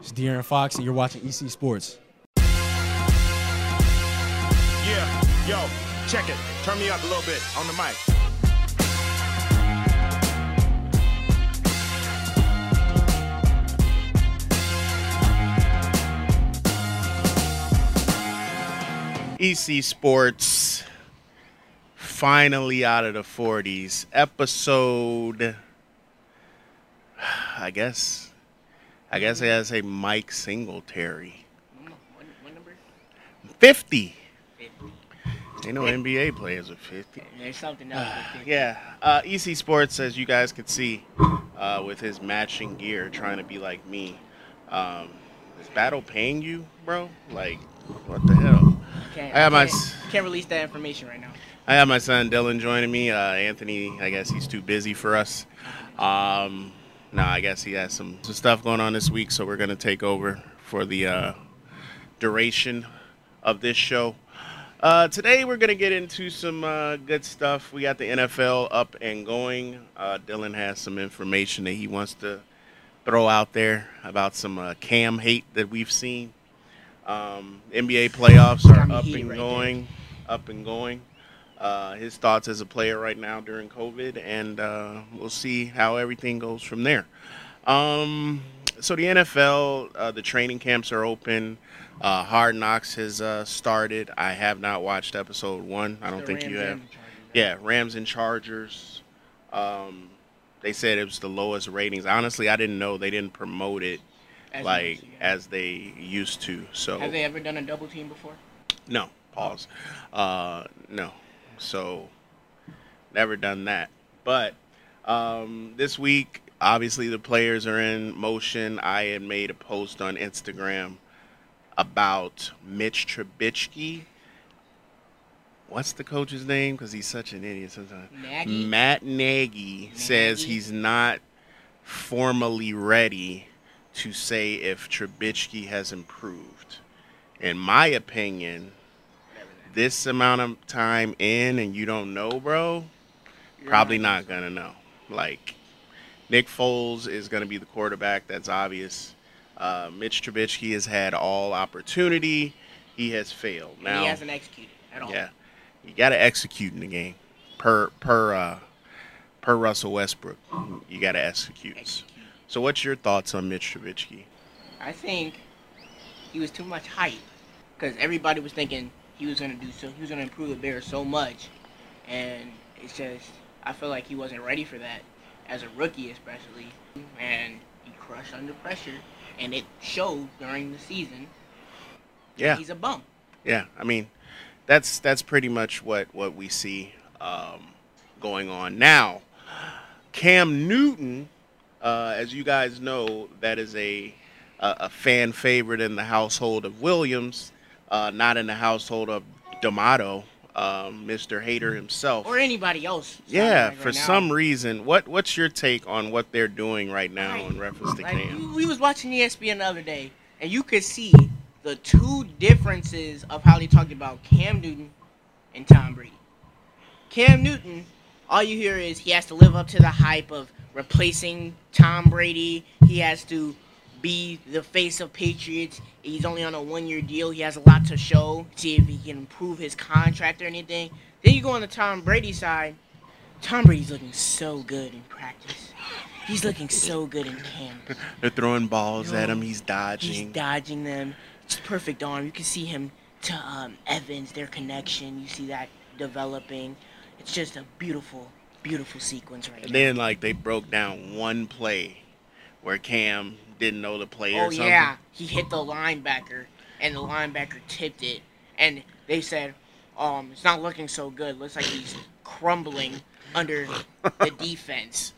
It's De'Aaron Fox, and you're watching EC Sports. Yeah, yo, check it. Turn me up a little bit on the mic. EC Sports finally out of the 40s. Episode I guess I guess I gotta say Mike Singletary. What, what number? 50. 50. Ain't no NBA players with 50. There's something else with 50. Yeah, uh, EC Sports, as you guys can see, uh, with his matching gear, trying to be like me. Um, is Battle paying you, bro? Like, what the hell? Can't, I have my can't, can't release that information right now. I have my son Dylan joining me. Uh, Anthony, I guess he's too busy for us. Um, no, I guess he has some, some stuff going on this week, so we're gonna take over for the uh, duration of this show. Uh, today we're gonna get into some uh, good stuff. We got the NFL up and going. Uh, Dylan has some information that he wants to throw out there about some uh, cam hate that we've seen. Um, NBA playoffs are up and right going, up and going. Uh, his thoughts as a player right now during COVID, and uh, we'll see how everything goes from there. Um, so the NFL, uh, the training camps are open. Uh, Hard Knocks has uh, started. I have not watched episode one. I don't The think you have. Yeah, Rams and Chargers. Um, they said it was the lowest ratings. Honestly, I didn't know they didn't promote it As like as they used to. So Have they ever done a double team before? no, pause. Uh, no. So never done that. But um, this week, obviously, the players are in motion. I had made a post on Instagram about Mitch Trubisky. What's the coach's name? Because he's such an idiot sometimes. Matt Nagy says he's not formally ready to say if Trubisky has improved. In my opinion, this amount of time in and you don't know, bro, probably not gonna know. Like Nick Foles is gonna be the quarterback. That's obvious. Uh, Mitch Trubisky has had all opportunity. He has failed. And Now, he hasn't executed at all. yeah, you got to execute in the game. Per per uh, per Russell Westbrook, you got to execute. Execute. So, what's your thoughts on Mitch Trubisky? I think he was too much hype because everybody was thinking he was gonna do so. He was gonna improve the Bears so much, and it's just I feel like he wasn't ready for that as a rookie, especially. And he crushed under pressure, and it showed during the season. Yeah, He's a bum. yeah. I mean, that's that's pretty much what what we see um, going on now. Cam Newton, uh, as you guys know, that is a a, a fan favorite in the household of Williams, uh, not in the household of D'Amato, um, Mr. Hater himself. or anybody else. Yeah, like for right some reason. What what's your take on what they're doing right now Right. in reference to Like, Cam? we- we was watching ESPN the other day, and you could see the two differences of how they talked about Cam Newton and Tom Brady. Cam Newton, all you hear is he has to live up to the hype of replacing Tom Brady. He has to be the face of Patriots. He's only on a one-year deal. He has a lot to show. See if he can improve his contract or anything. Then you go on the Tom Brady side. Tom Brady's looking so good in practice. He's looking so good in camp. They're throwing balls at him. He's dodging. He's dodging. them. It's perfect arm. You can see him to um, Evans, their connection. You see that developing. It's just a beautiful, beautiful sequence right and now. then like they broke down one play where Cam didn't know the play or oh something. yeah, he hit the linebacker, and the linebacker tipped it, and they said, um, it's not looking so good. Looks like he's crumbling under the defense.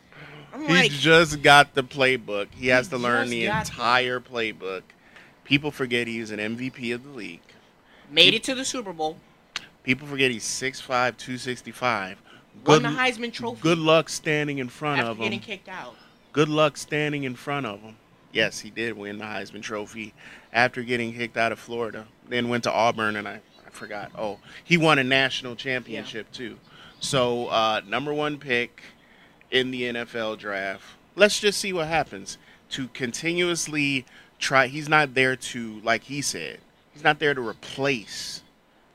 I'm He like, just got the playbook. He has to learn the got the- entire playbook. People forget he's an MVP of the league. made it to the Super Bowl, People forget he's 6'5", 265. won the Heisman Trophy Good luck standing in front after of him. getting kicked out. good luck standing in front of him. Yes, he did win the Heisman Trophy after getting kicked out of Florida. Then went to Auburn, and I, I forgot. Oh, he won a national championship too. So uh, number one pick in the NFL draft. Let's just see what happens. To continuously try. He's not there to, like he said, he's not there to replace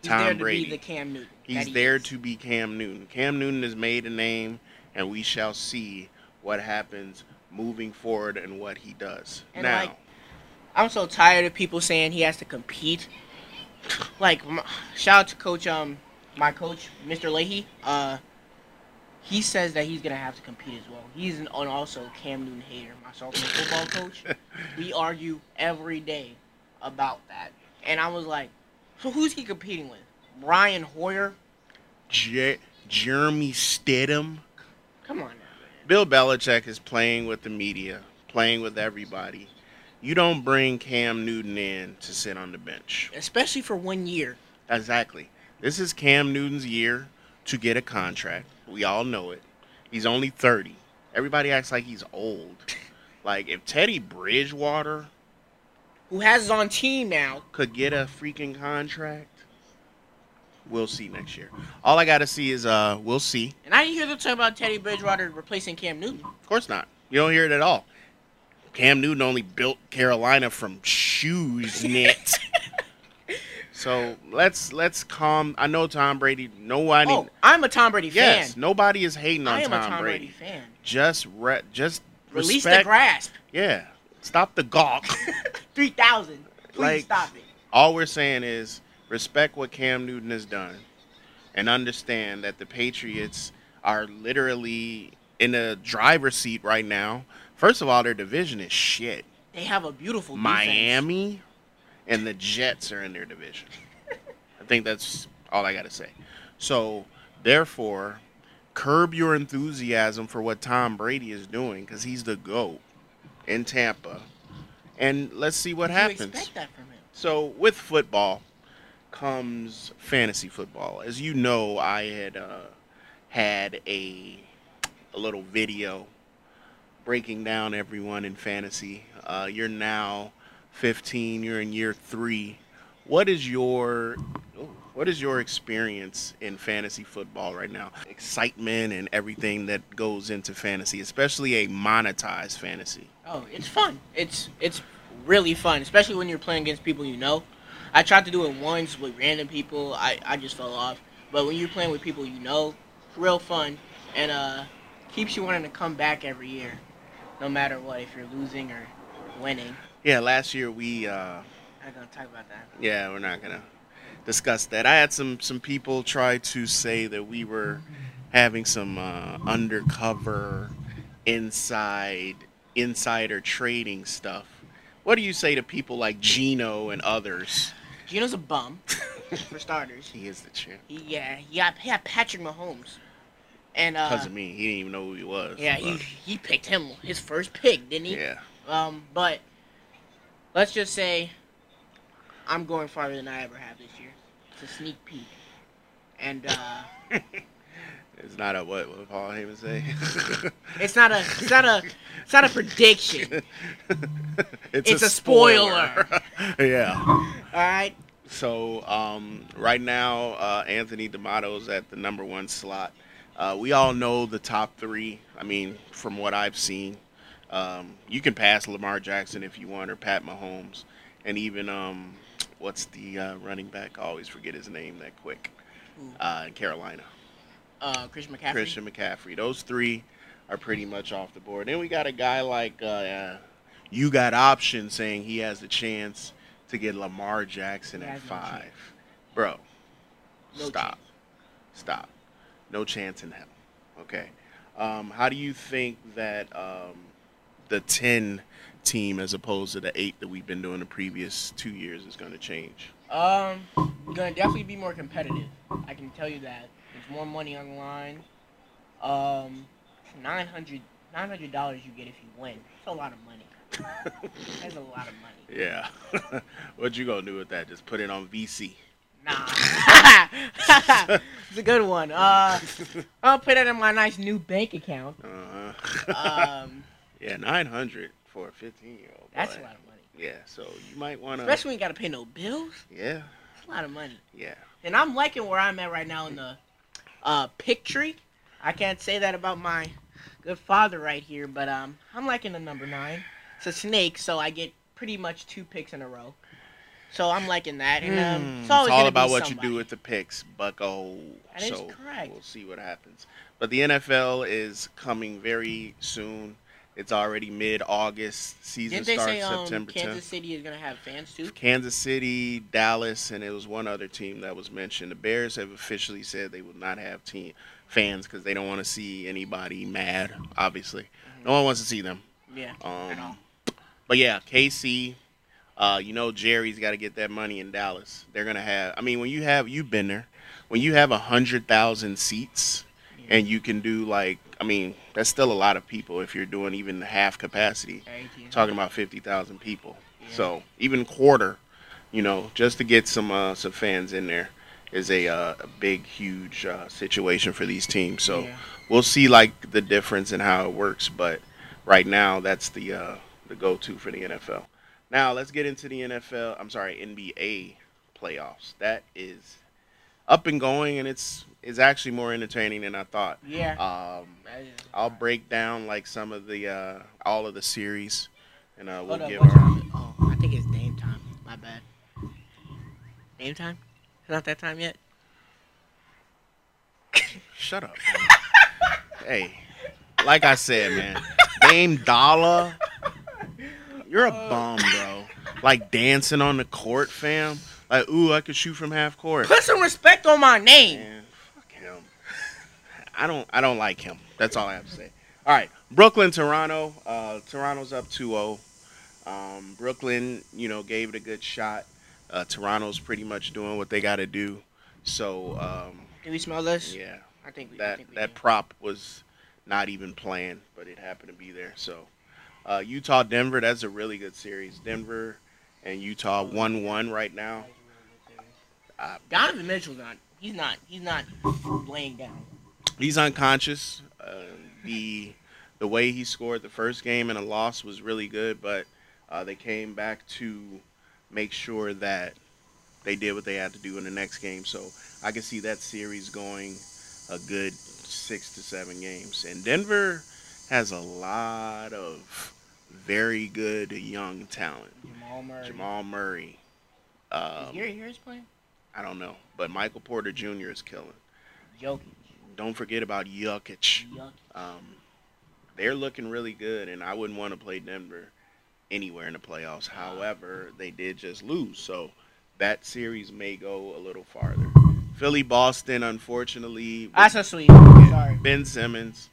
He's Tom there to Brady. be the Cam Newton. He's he there is. to be Cam Newton. Cam Newton has made a name, and we shall see what happens moving forward and what he does. And, now, like, I'm so tired of people saying he has to compete. Like, shout out to coach, um, my coach, Mr. Leahy. Uh, he says that he's gonna have to compete as well. He's an, and also Cam Newton hater, my sophomore football coach. We argue every day about that, and I was like, so who's he competing with? Brian Hoyer? Je- Jeremy Stidham. Come on now. Bill Belichick is playing with the media, playing with everybody. You don't bring Cam Newton in to sit on the bench. Especially for one year. Exactly. This is Cam Newton's year to get a contract. We all know it. He's only 30. Everybody acts like he's old. Like, if Teddy Bridgewater Who has his own team now? could get a freaking contract, we'll see next year. All I got to see is, uh, we'll see. And I didn't hear them talk about Teddy Bridgewater replacing Cam Newton. Of course not. You don't hear it at all. Cam Newton only built Carolina from shoes knit. so let's let's calm. I know Tom Brady. Nobody. Oh, I'm a Tom Brady yes, fan. nobody is hating on I am Tom, a Tom Brady. Brady, fan. Just re- just Release respect. the grasp. Yeah, stop the gawk. Three thousand. Please Like- stop it. all we're saying is respect what Cam Newton has done, and understand that the Patriots are literally in a driver's seat right now. First of all, their division is shit. They have a beautiful defense. Miami and the Jets are in their division. I think that's all I got to say. So, therefore, curb your enthusiasm for what Tom Brady is doing because he's the GOAT in Tampa. And let's see what You happens. expect that from him. So, with football comes fantasy football. As you know, I had uh, had a, a little video breaking down everyone in fantasy. Uh, you're now 15. You're in year three. What is your what is your experience in fantasy football right now? Excitement and everything that goes into fantasy, especially a monetized fantasy. Oh, it's fun. It's it's really fun, especially when you're playing against people you know. I tried to do it once with random people. I, I just fell off. But when you're playing with people you know, it's real fun and uh keeps you wanting to come back every year, no matter what, if you're losing or winning. Yeah, last year we. Uh, I'm not gonna talk about that. Yeah, we're not gonna discuss that. I had some some people try to say that we were having some uh, undercover, inside insider trading stuff. What do you say to people like Gino and others? Gino's a bum, for starters. He is the champ He, yeah, he got, he got Patrick Mahomes. And uh, because of me. He didn't even know who he was. yeah, he he picked him his first pick, didn't he? yeah. Um, but let's just say I'm going farther than I ever have this year. It's a sneak peek, and uh, It's not a what? What Paul Heyman say? it's not a it's not a it's not a prediction. it's, It's a spoiler. yeah. All right, So um, right now, uh, Anthony D'Amato's at the number one slot. Uh, we all know the top three. I mean, from what I've seen, um, you can pass Lamar Jackson if you want, or Pat Mahomes, and even um, what's the uh, running back? I always forget his name that quick. Uh, in Carolina, uh, Christian McCaffrey. Christian McCaffrey. Those three are pretty much off the board. Then we got a guy like uh, you got options saying he has the chance to get Lamar Jackson at has no five. Bro, No stop. chance. Stop. No chance in hell. Okay. Um, how do you think that um, the 10 team, as opposed to the 8 that we've been doing the previous two years, is going to change? Um, gonna definitely be more competitive. I can tell you that. More money on the line. Um, 900 dollars you get if you win. That's a lot of money. That's a lot of money. Yeah. what you going to do with that? Just put it on VC. Nah. it's a good one. Uh, I'll put it in my nice new bank account. Uh-huh. Um, yeah, 900 for a 15 year old. that's a lot of money. Yeah, so you might want to. Especially when you gotta pay no bills. Yeah, It's a lot of money. yeah. And I'm liking where I'm at right now in the uh, pick tree. I can't say that about my good father right here, but um, I'm liking the number nine. It's a snake, so I get pretty much two picks in a row. So I'm liking that, and um, Hmm, it's, it's all about what somebody. you do with the picks, Bucko. That is so correct. we'll see what happens. But the NFL is coming very soon. It's already mid-August. Season Didn't they starts say um, September Kansas 10th. City is gonna have fans too? Kansas City, Dallas, and it was one other team that was mentioned. The Bears have officially said they will not have team fans because they don't want to see anybody mad. Obviously, no one wants to see them. Yeah. Um, but yeah, KC. Uh, you know Jerry's got to get that money in Dallas. They're gonna have. I mean, when you have you've been there, when you have a hundred thousand seats, and you can do like, I mean, that's still a lot of people if you're doing even half capacity. Talking about fifty thousand people. Yeah. So even quarter, you know, just to get some uh, some fans in there is a, uh, a big, huge uh, situation for these teams. So Yeah. we'll see like the difference in how it works. But right now, that's the uh, the go-to for the NFL. Now let's get into the NFL. I'm sorry, NBA playoffs. That is up and going, and it's it's actually more entertaining than I thought. Yeah. Um, I'll break down like some of the uh, all of the series, and uh, we'll Hold up, give what our. Oh, I think it's Dame time. My bad. Dame time? It's not that time yet. Shut up. hey, like I said, man, Dame Dollar, you're a bum, bro. Like dancing on the court, fam. Like, ooh, I could shoot from half court. Put some respect on my name. Man, fuck him. I don't I don't like him. That's all I have to say. All right, Brooklyn, Toronto. Uh, Toronto's up 2-0. Um, Brooklyn, you know, gave it a good shot. Uh, Toronto's pretty much doing what they got to do. So, um, we smell this? yeah, I think we. I that think we that prop was not even planned, but it happened to be there. So, uh, Utah, Denver. That's a really good series. Denver and Utah one-one right now. Uh, Donovan Mitchell's not. He's not. He's not laying down. he's unconscious. Uh, the the way he scored the first game and a loss was really good, but uh, they came back to make sure that they did what they had to do in the next game. So I can see that series going a good six to seven games. And Denver has a lot of very good young talent. Jamal Murray. Jamal Murray. Is Um, Gary Harris playing? I don't know, but Michael Porter Jr. is killing. Jokic. Don't forget about Jokic. Yuck. Um, they're looking really good, and I wouldn't want to play Denver anywhere in the playoffs. However, they did just lose, so that series may go a little farther. Philly, Boston, unfortunately, That's so sweet. Sorry. Ben Simmons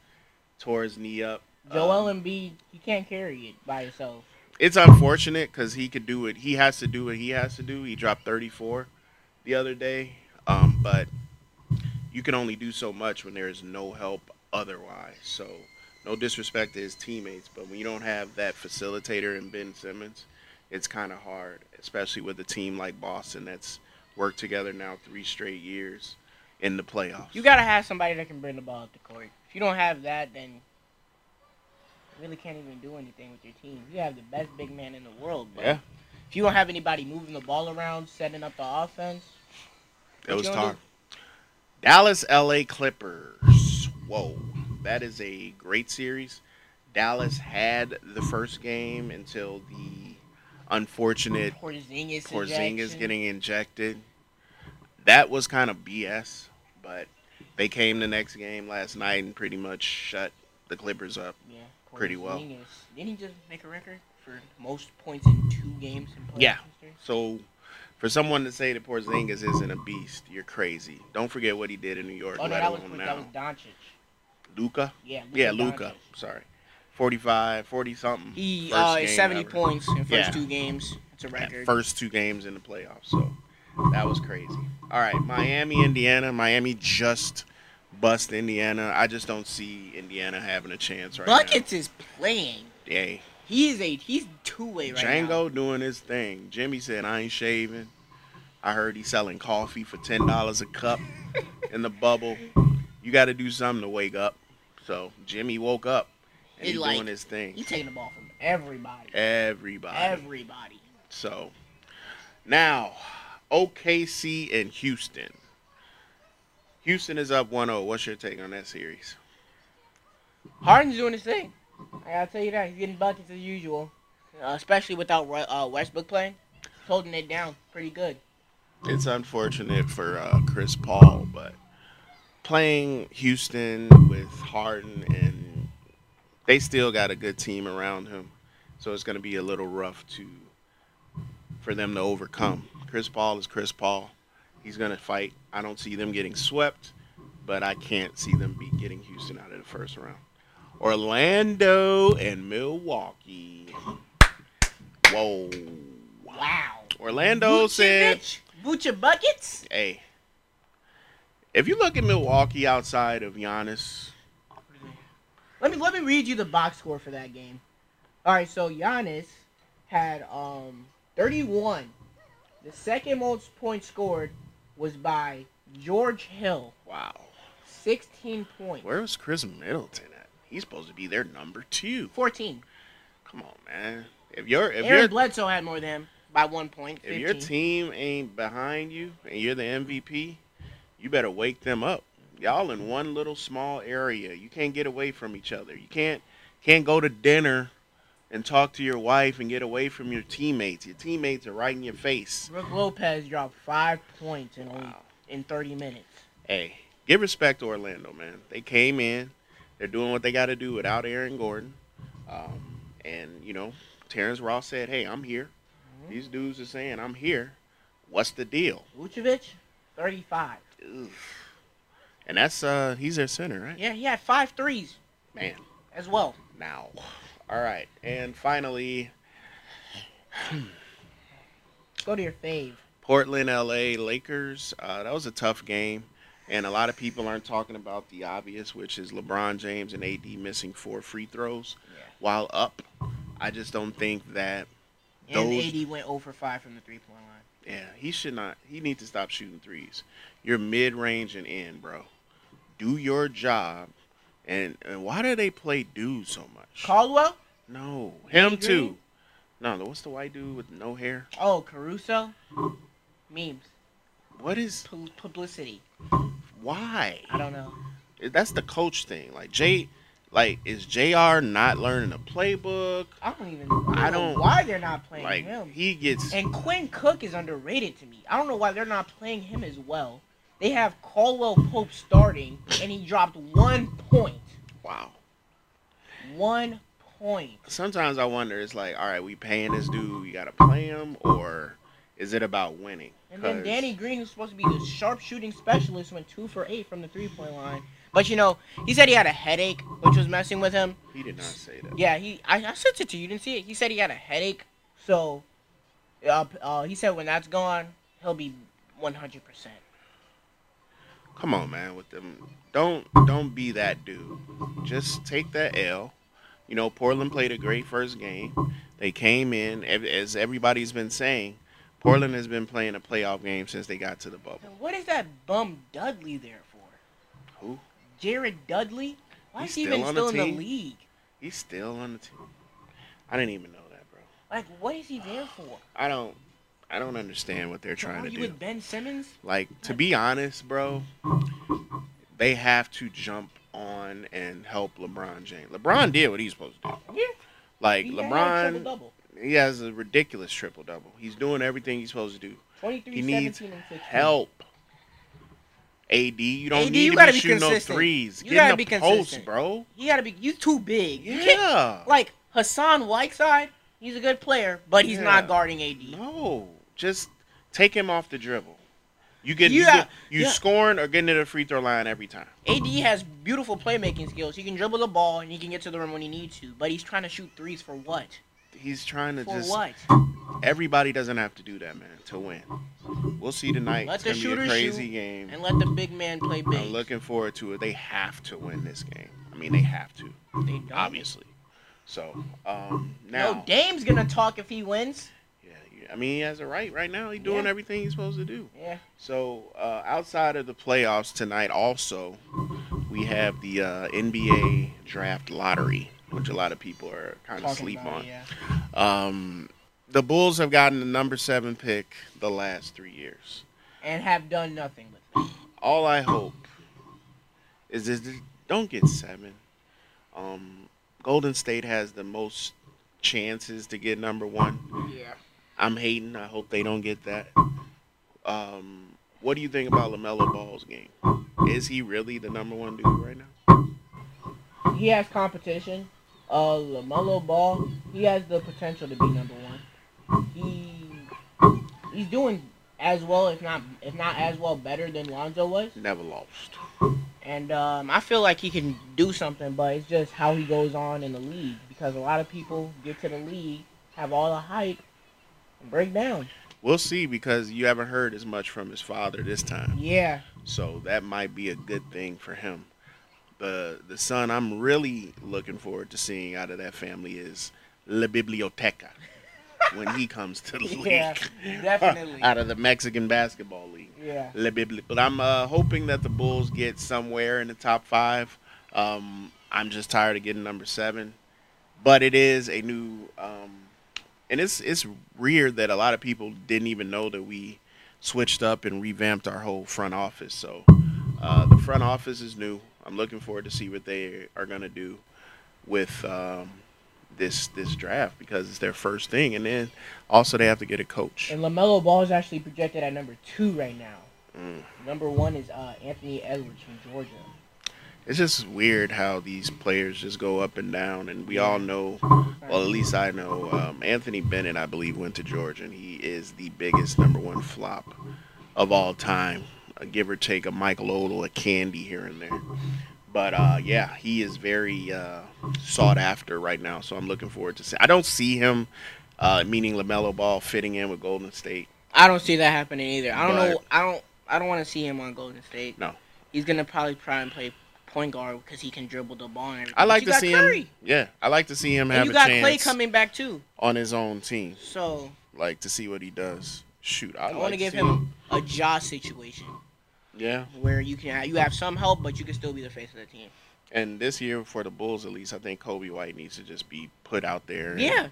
tore his knee up. Joel Um, Embiid, he can't carry it by himself. it's unfortunate because he could do it. He has to do what he has to do. He dropped 34 the other day, um, but you can only do so much when there is no help otherwise. So, no disrespect to his teammates, but when you don't have that facilitator in Ben Simmons, it's kind of hard, especially with a team like Boston that's worked together now three straight years in the playoffs. You gotta have somebody that can bring the ball up the court. If you don't have that, then you really can't even do anything with your team. You have the best big man in the world, but yeah, if you don't have anybody moving the ball around, setting up the offense, that what was talk. Dallas, LA Clippers. Whoa, that is a great series. Dallas had the first game until the unfortunate Porzingis, Porzingis getting injected. That was kind of BS, but they came the next game last night and pretty much shut the Clippers up. yeah, pretty well. Didn't he just make a record for most points in two games in Yeah. history? So, for someone to say that Porzingis isn't a beast, you're crazy. Don't forget what he did in New York. Oh no, that was that was. Doncic. Luka. Yeah, Yeah, Luka. Sorry, 45, 40 something. He uh, 70 ever. points in first Yeah. two games. It's a record. First two games in the playoffs. So that was crazy. All right, Miami, Indiana. Miami just bust Indiana. I just don't see Indiana having a chance right now. Buckets is playing. now. He is a he's two way right now. Django doing his thing. Jimmy said, I ain't shaving. I heard he's selling coffee for $10 a cup in the bubble. You got to do something to wake up. So Jimmy woke up and He he's like- doing his thing. He's taking the ball from everybody. Everybody. Everybody. So now, OKC and Houston. Houston is up 1 0. What's your take on that series? Harden's doing his thing. I gotta tell you that he's getting buckets as usual. uh, especially without uh, Westbrook playing. He's holding it down pretty good. It's unfortunate for uh, Chris Paul, but playing Houston with Harden and they still got a good team around him, so it's going to be a little rough to for them to overcome. Chris Paul is Chris Paul. He's going to fight. I don't see them getting swept, but I can't see them be getting Houston out of the first round. Orlando and Milwaukee. Whoa. Wow. Orlando said Vuce buckets. hey, if you look at Milwaukee outside of Giannis, Let me let me read you the box score for that game. All right, so Giannis had um 31. The second most points scored was by George Hill, wow, 16 points. where was Khris Middleton? He's supposed to be their number two. 14. Come on, man. If your if Aaron your Bledsoe had more than him by one point. if your team ain't behind you and you're the MVP, you better wake them up. Y'all in one little small area. You can't get away from each other. You can't can't go to dinner and talk to your wife and get away from your teammates. Your teammates are right in your face. Brook Lopez dropped five points in only Wow. in 30 minutes. hey, give respect to Orlando, man. They came in, they're doing what they got to do without Aaron Gordon, um, and you know, Terrence Ross said, "Hey, I'm here." These dudes are saying, "I'm here." What's the deal? Vucevic, 35. Ugh. And that's uh, he's their center, right? Yeah, he had five threes Man, as well. now, all right, and finally, Go to your fave. Portland, LA Lakers. Uh, that was a tough game, and a lot of people aren't talking about the obvious, which is LeBron James and AD missing four free throws Yeah. while up. I just don't think that. And Those- AD went 0 for 5 from the three point line. Yeah, he should not. He needs to stop shooting threes. You're mid range and in, bro. Do your job. And, and why do they play dude so much? Caldwell? no, him too. No, what's the white dude with no hair? Oh, Caruso? Memes. What is? Pu- publicity. Why? I don't know. That's the coach thing. Like Jay, like is Jr. not learning the playbook? I don't even I don't, I know don't- why they're not playing Like him. he gets. And Quinn Cook is underrated to me. I don't know why they're not playing him as well. They have Caldwell Pope starting, and he dropped one point. Wow. One point. Sometimes I wonder. It's like, all right, we paying this dude. We gotta play him, or is it about winning? And then Danny Green was supposed to be the sharpshooting specialist, went two for eight from the three point line. But you know, he said he had a headache, which was messing with him. He did not say that. Yeah, he I, I sent it to you. You didn't see it. He said he had a headache, so uh, uh, he said when that's gone, he'll be one hundred percent. Come on, man. With them, don't don't be that dude. Just take that L. You know, Portland played a great first game. They came in, as everybody's been saying. Portland has been playing a playoff game since they got to the bubble. What is that bum Dudley there for? Who? Jared Dudley? Why He's is he still even on the still in team? the league? He's still on the team. I didn't even know that, bro. Like, what is he there for? I don't. I don't understand what they're To trying to do. with Ben Simmons? Like to be honest, bro, they have to jump on and help LeBron James. LeBron did what he's supposed to do. Yeah. Like He LeBron. He has a ridiculous triple double. He's doing everything he's supposed to do. 23, He needs 17, and 16. help. AD, you don't AD, need you to gotta be be shooting no consistent. threes. You Get gotta be the post, consistent. bro. He gotta be. You too big. You can't- Yeah. like Hassan Whiteside, he's a good player, but he's Yeah. not guarding AD. No, just take him off the dribble. You get Yeah, you, get, you yeah. scoring or getting to the free throw line every time. AD has beautiful playmaking skills. He can dribble the ball and he can get to the rim when he needs to. But he's trying to shoot threes for what? He's trying to For just what? Everybody doesn't have to do that, man, to win. We'll see tonight. Let it's the gonna be a shooters crazy shoot game. And let the big man play big. I'm looking forward to it. They have to win this game. I mean, they have to, They don't. obviously. So um, now, No, Dame's gonna talk if he wins. yeah, yeah, I mean, he has a right. Right now, he's doing Yeah. everything he's supposed to do. Yeah. So uh, outside of the playoffs tonight, also we have the uh, NBA draft lottery, which a lot of people are kind of sleep on. it, yeah. Um, the Bulls have gotten the number seven pick the last three years. And have done nothing with it. All I hope is they don't get seven. Um, Golden State has the most chances to get number one. Yeah. I'm hating. I hope they don't get that. Um, what do you think about LaMelo Ball's game? Is he really the number one dude right now? He has competition. Uh, LaMelo Ball, he has the potential to be number one. He he's doing as well, if not if not as well, better than Lonzo was. Never lost. And um, I feel like he can do something, but it's just how he goes on in the league because a lot of people get to the league, have all the hype, and break down. We'll see because you haven't heard as much from his father this time. Yeah, So that might be a good thing for him. The the son I'm really looking forward to seeing out of that family is La Biblioteca when he comes to the Yeah, league. definitely. out of the Mexican basketball league. yeah. Le Bibli- But I'm uh, hoping that the Bulls get somewhere in the top five. Um, I'm just tired of getting number seven. But it is a new, um, and it's it's weird that a lot of people didn't even know that we switched up and revamped our whole front office. So uh, the front office is new. I'm looking forward to see what they are gonna do with um, this this draft because it's their first thing, and then also they have to get a coach. And LaMelo Ball is actually projected at number two right now. Mm. Number one is uh, Anthony Edwards from Georgia. It's just weird how these players just go up and down, and we all know. Well, at least I know. Um, Anthony Bennett, I believe, went to Georgia, and he is the biggest number one flop of all time. Give or take a Michael Olowokandi here and there. But uh, yeah, he is very uh, sought after right now. So I'm looking forward to see. I don't see him, uh, meaning LaMelo Ball, fitting in with Golden State. I don't see that happening either. I don't But- know. I don't. I don't want to see him on Golden State. No. He's gonna probably try and play point guard because he can dribble the ball. And. I like to see Curry. him. Yeah, I like to see him And have you a got Klay coming back too. on his own team. So Like to see what he does. Shoot, I I want to give see him a jaw situation Yeah, where you can you have some help, but you can still be the face of the team. and this year for the Bulls, at least, I think Coby White needs to just be put out there. and Yeah,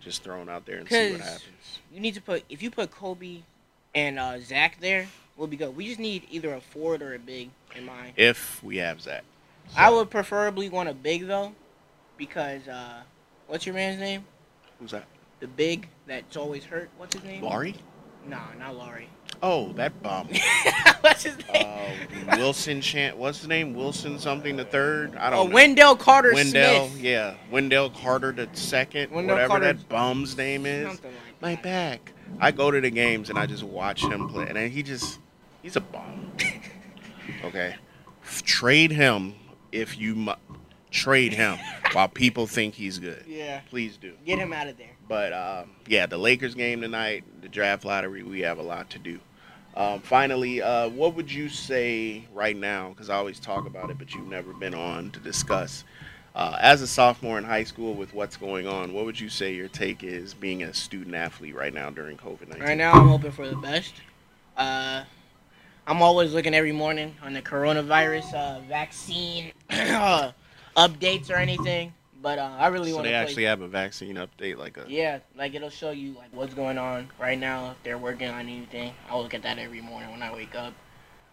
just thrown out there and see what happens. you need to put if you put Coby and uh, Zach there, we'll be good. We just need either a forward or a big in mind. If we have Zach, I would preferably want a big though, because uh, what's your man's name? Who's that? The big that's always hurt. What's his name? Lauri? Nah, not Lauri. Oh, that bum. what's his name? uh, Wilson Chant. What's the name? Wilson something the third. I don't oh, know. Wendell Carter Wendell, Smith. yeah, Wendell Carter the second, Wendell whatever Carter- that bum's name is. Like My that. back. I go to the games and I just watch him play, and he just he's a bum. okay, trade him if you mu- trade him while people think he's good. Yeah, Please do. get him out of there. But um, yeah, the Lakers game tonight, the draft lottery, we have a lot to do. Um, finally, uh, what would you say right now? Because I always talk about it, but you've never been on to discuss. Uh, as a sophomore in high school, with what's going on, what would you say your take is being a student athlete right now during COVID nineteen? Right now, I'm hoping for the best. Uh, I'm always looking every morning on the coronavirus uh, vaccine updates or anything. But uh, I really so want they to actually have a vaccine update, like a Yeah, like it'll show you like what's going on right now. If they're working on anything, I'll look at that every morning when I wake up,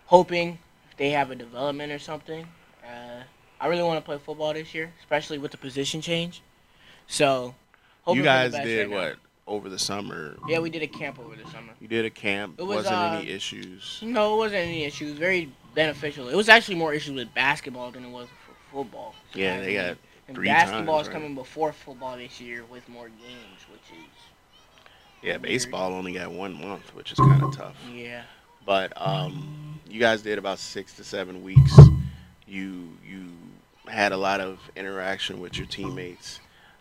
hoping they have a development or something. Uh, I really want to play football this year, especially with the position change. So, hoping you guys did right what over the summer? Yeah, we did a camp over the summer. You did a camp. It was, Wasn't uh, any issues. No, it wasn't any issues. Very beneficial. It was actually more issues with basketball than it was for football. Yeah, they got And three basketball times, is right? coming before football this year with more games, which is yeah. Baseball only got one month, which is kind of tough. yeah. but um, you guys did about six to seven weeks. You you had a lot of interaction with your teammates.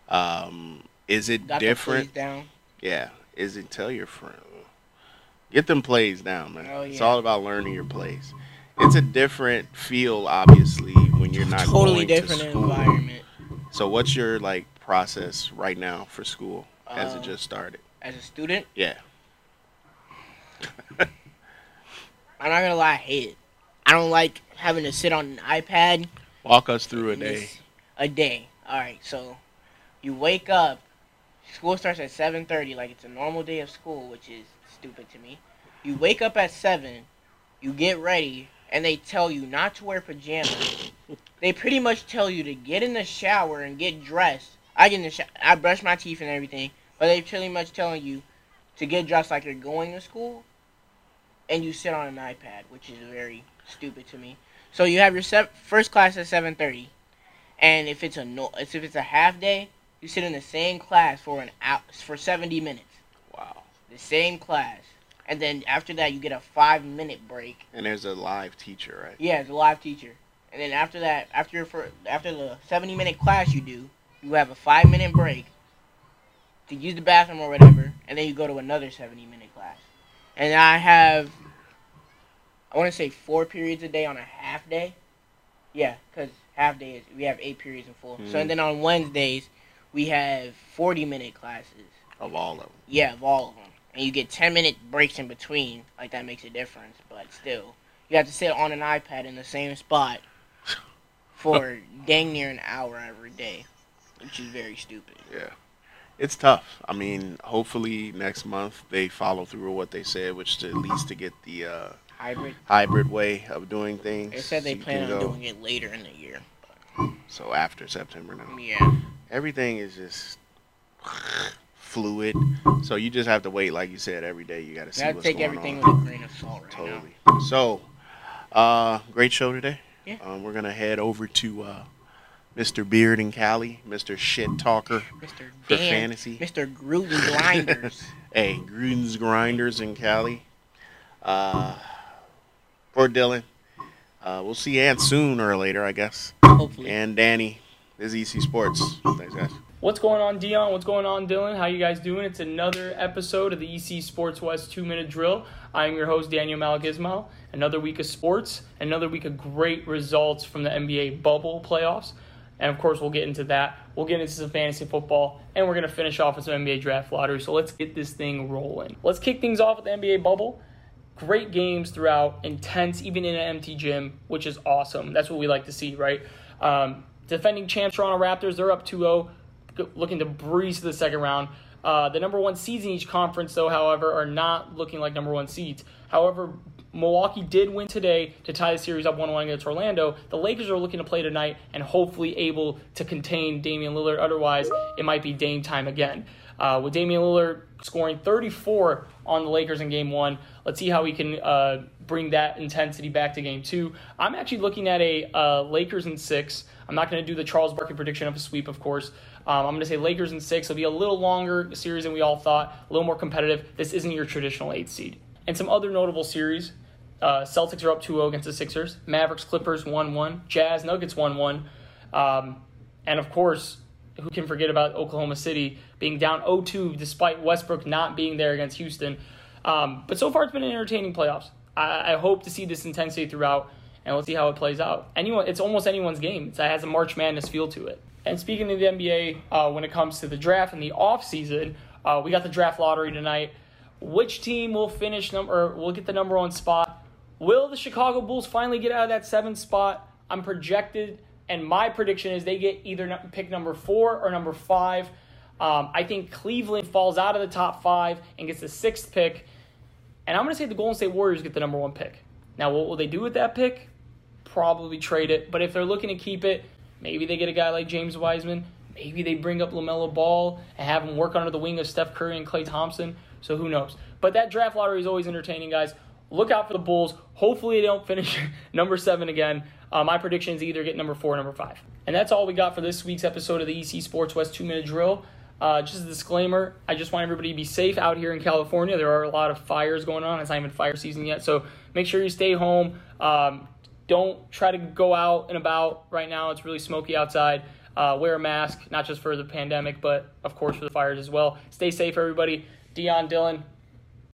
Um, is it Got different? the plays down. Yeah. Is it tell your friend? Get them plays down, man. Oh, yeah. It's all about learning your plays. It's a different feel, obviously, when you're not totally going to different school. environment. So, what's your like process right now for school as it Uh, just started? As a student, Yeah. I'm not gonna lie, I hate it. I don't like having to sit on an iPad Walk us through a day. A day. All right. So you wake up. School starts at 7:30, like it's a normal day of school, which is stupid to me. You wake up at seven. You get ready, and they tell you not to wear pajamas. They pretty much tell you to get in the shower and get dressed I get in the sh- I brush my teeth and everything, but they're pretty much telling you to get dressed like you're going to school, and you sit on an iPad, which is very stupid to me. So you have your se- first class at seven thirty, and if it's a no, if it's a half day, you sit in the same class for an hour for seventy minutes, Wow. the same class, and then after that you get a five minute break. And there's a live teacher, right? Yeah, it's a live teacher, and then after that, after your fir- after the seventy minute class you do, you have a five minute break to use the bathroom or whatever, and then you go to another seventy minute class. And I have, I want to say four periods a day on a half day. Yeah, because half day is we have eight periods in full. So Mhm. and then on Wednesdays we have forty minute classes. Of all of them. Yeah, of all of them. And you get 10 minute breaks in between. Like, that makes a difference. But still, you have to sit on an iPad in the same spot for dang near an hour every day, which is very stupid. Yeah. It's tough. I mean, hopefully next month they follow through with what they said, which to at least to get the uh, Hybrid. hybrid way of doing things. They said they so plan on go- doing it later in the year. So after September now. Yeah. Everything is just fluid. So you just have to wait, like you said, every day. You got to see You have to what's take going everything on. with a grain of salt right now. Totally. So, uh, great show today. Yeah. Um, we're gonna head over to uh, Mr. Beard and Cali, Mr. Shit Talker Mr. for Dan, fantasy. Mr. Gruden Grinders. Hey, Gruden's Grinders in Cali. Uh, for Dylan. Uh, we'll see Ant soon or later, I guess. Hopefully. And Danny, this is EC Sports. Thanks, guys. What's going on, Dion? What's going on, Dylan? How you guys doing? It's another episode of the EC Sports West Two Minute Drill. I'm your host, Daniel Malagismo. Another week of sports, another week of great results from the NBA bubble playoffs. And of course, we'll get into that. We'll get into some fantasy football, and we're going to finish off with some NBA draft lottery. So let's get this thing rolling. Let's kick things off with the NBA bubble. Great games throughout, intense, even in an empty gym, which is awesome. That's what we like to see, right? Um, defending champs Toronto Raptors, they're up 2 0 looking to breeze to the second round. Uh, the number one seeds in each conference, though, however, are not looking like number one seeds. However, Milwaukee did win today to tie the series up 1 1 against Orlando. The Lakers are looking to play tonight and hopefully able to contain Damian Lillard. Otherwise, it might be Dame time again. Uh, with Damian Lillard scoring 34 on the Lakers in game one, let's see how we can uh, bring that intensity back to game two. I'm actually looking at a uh, Lakers in six. I'm not going to do the Charles Barkley prediction of a sweep, of course. Um, I'm going to say Lakers in six. It'll be a little longer series than we all thought, a little more competitive. This isn't your traditional eight seed. And some other notable series uh, Celtics are up 2 0 against the Sixers, Mavericks, Clippers 1 1, Jazz, Nuggets 1 1. Um, and of course, who can forget about Oklahoma City being down 0 2 despite Westbrook not being there against Houston? Um, but so far, it's been an entertaining playoffs. I, I hope to see this intensity throughout, and we'll see how it plays out. Anyone, it's almost anyone's game. It's, it has a March Madness feel to it. And speaking of the NBA, uh, when it comes to the draft and the off season, uh, we got the draft lottery tonight. Which team will finish number? Or will get the number one spot? Will the Chicago Bulls finally get out of that seventh spot? I'm projected, and my prediction is they get either pick number four or number five. Um, I think Cleveland falls out of the top five and gets the sixth pick. And I'm going to say the Golden State Warriors get the number one pick. Now, what will they do with that pick? Probably trade it. But if they're looking to keep it, maybe they get a guy like James Wiseman. Maybe they bring up LaMelo Ball and have him work under the wing of Steph Curry and Klay Thompson. So who knows? But that draft lottery is always entertaining, guys. Look out for the Bulls. Hopefully they don't finish number seven again. Uh, my prediction is either get number four or number five. And that's all we got for this week's episode of the EC Sports West Two Minute Drill. Uh, just a disclaimer, I just want everybody to be safe out here in California. There are a lot of fires going on. It's not even fire season yet, so make sure you stay home. Um, don't try to go out and about right now. It's really smoky outside. Uh, wear a mask, not just for the pandemic, but of course for the fires as well. Stay safe, everybody. Dion, Dylan,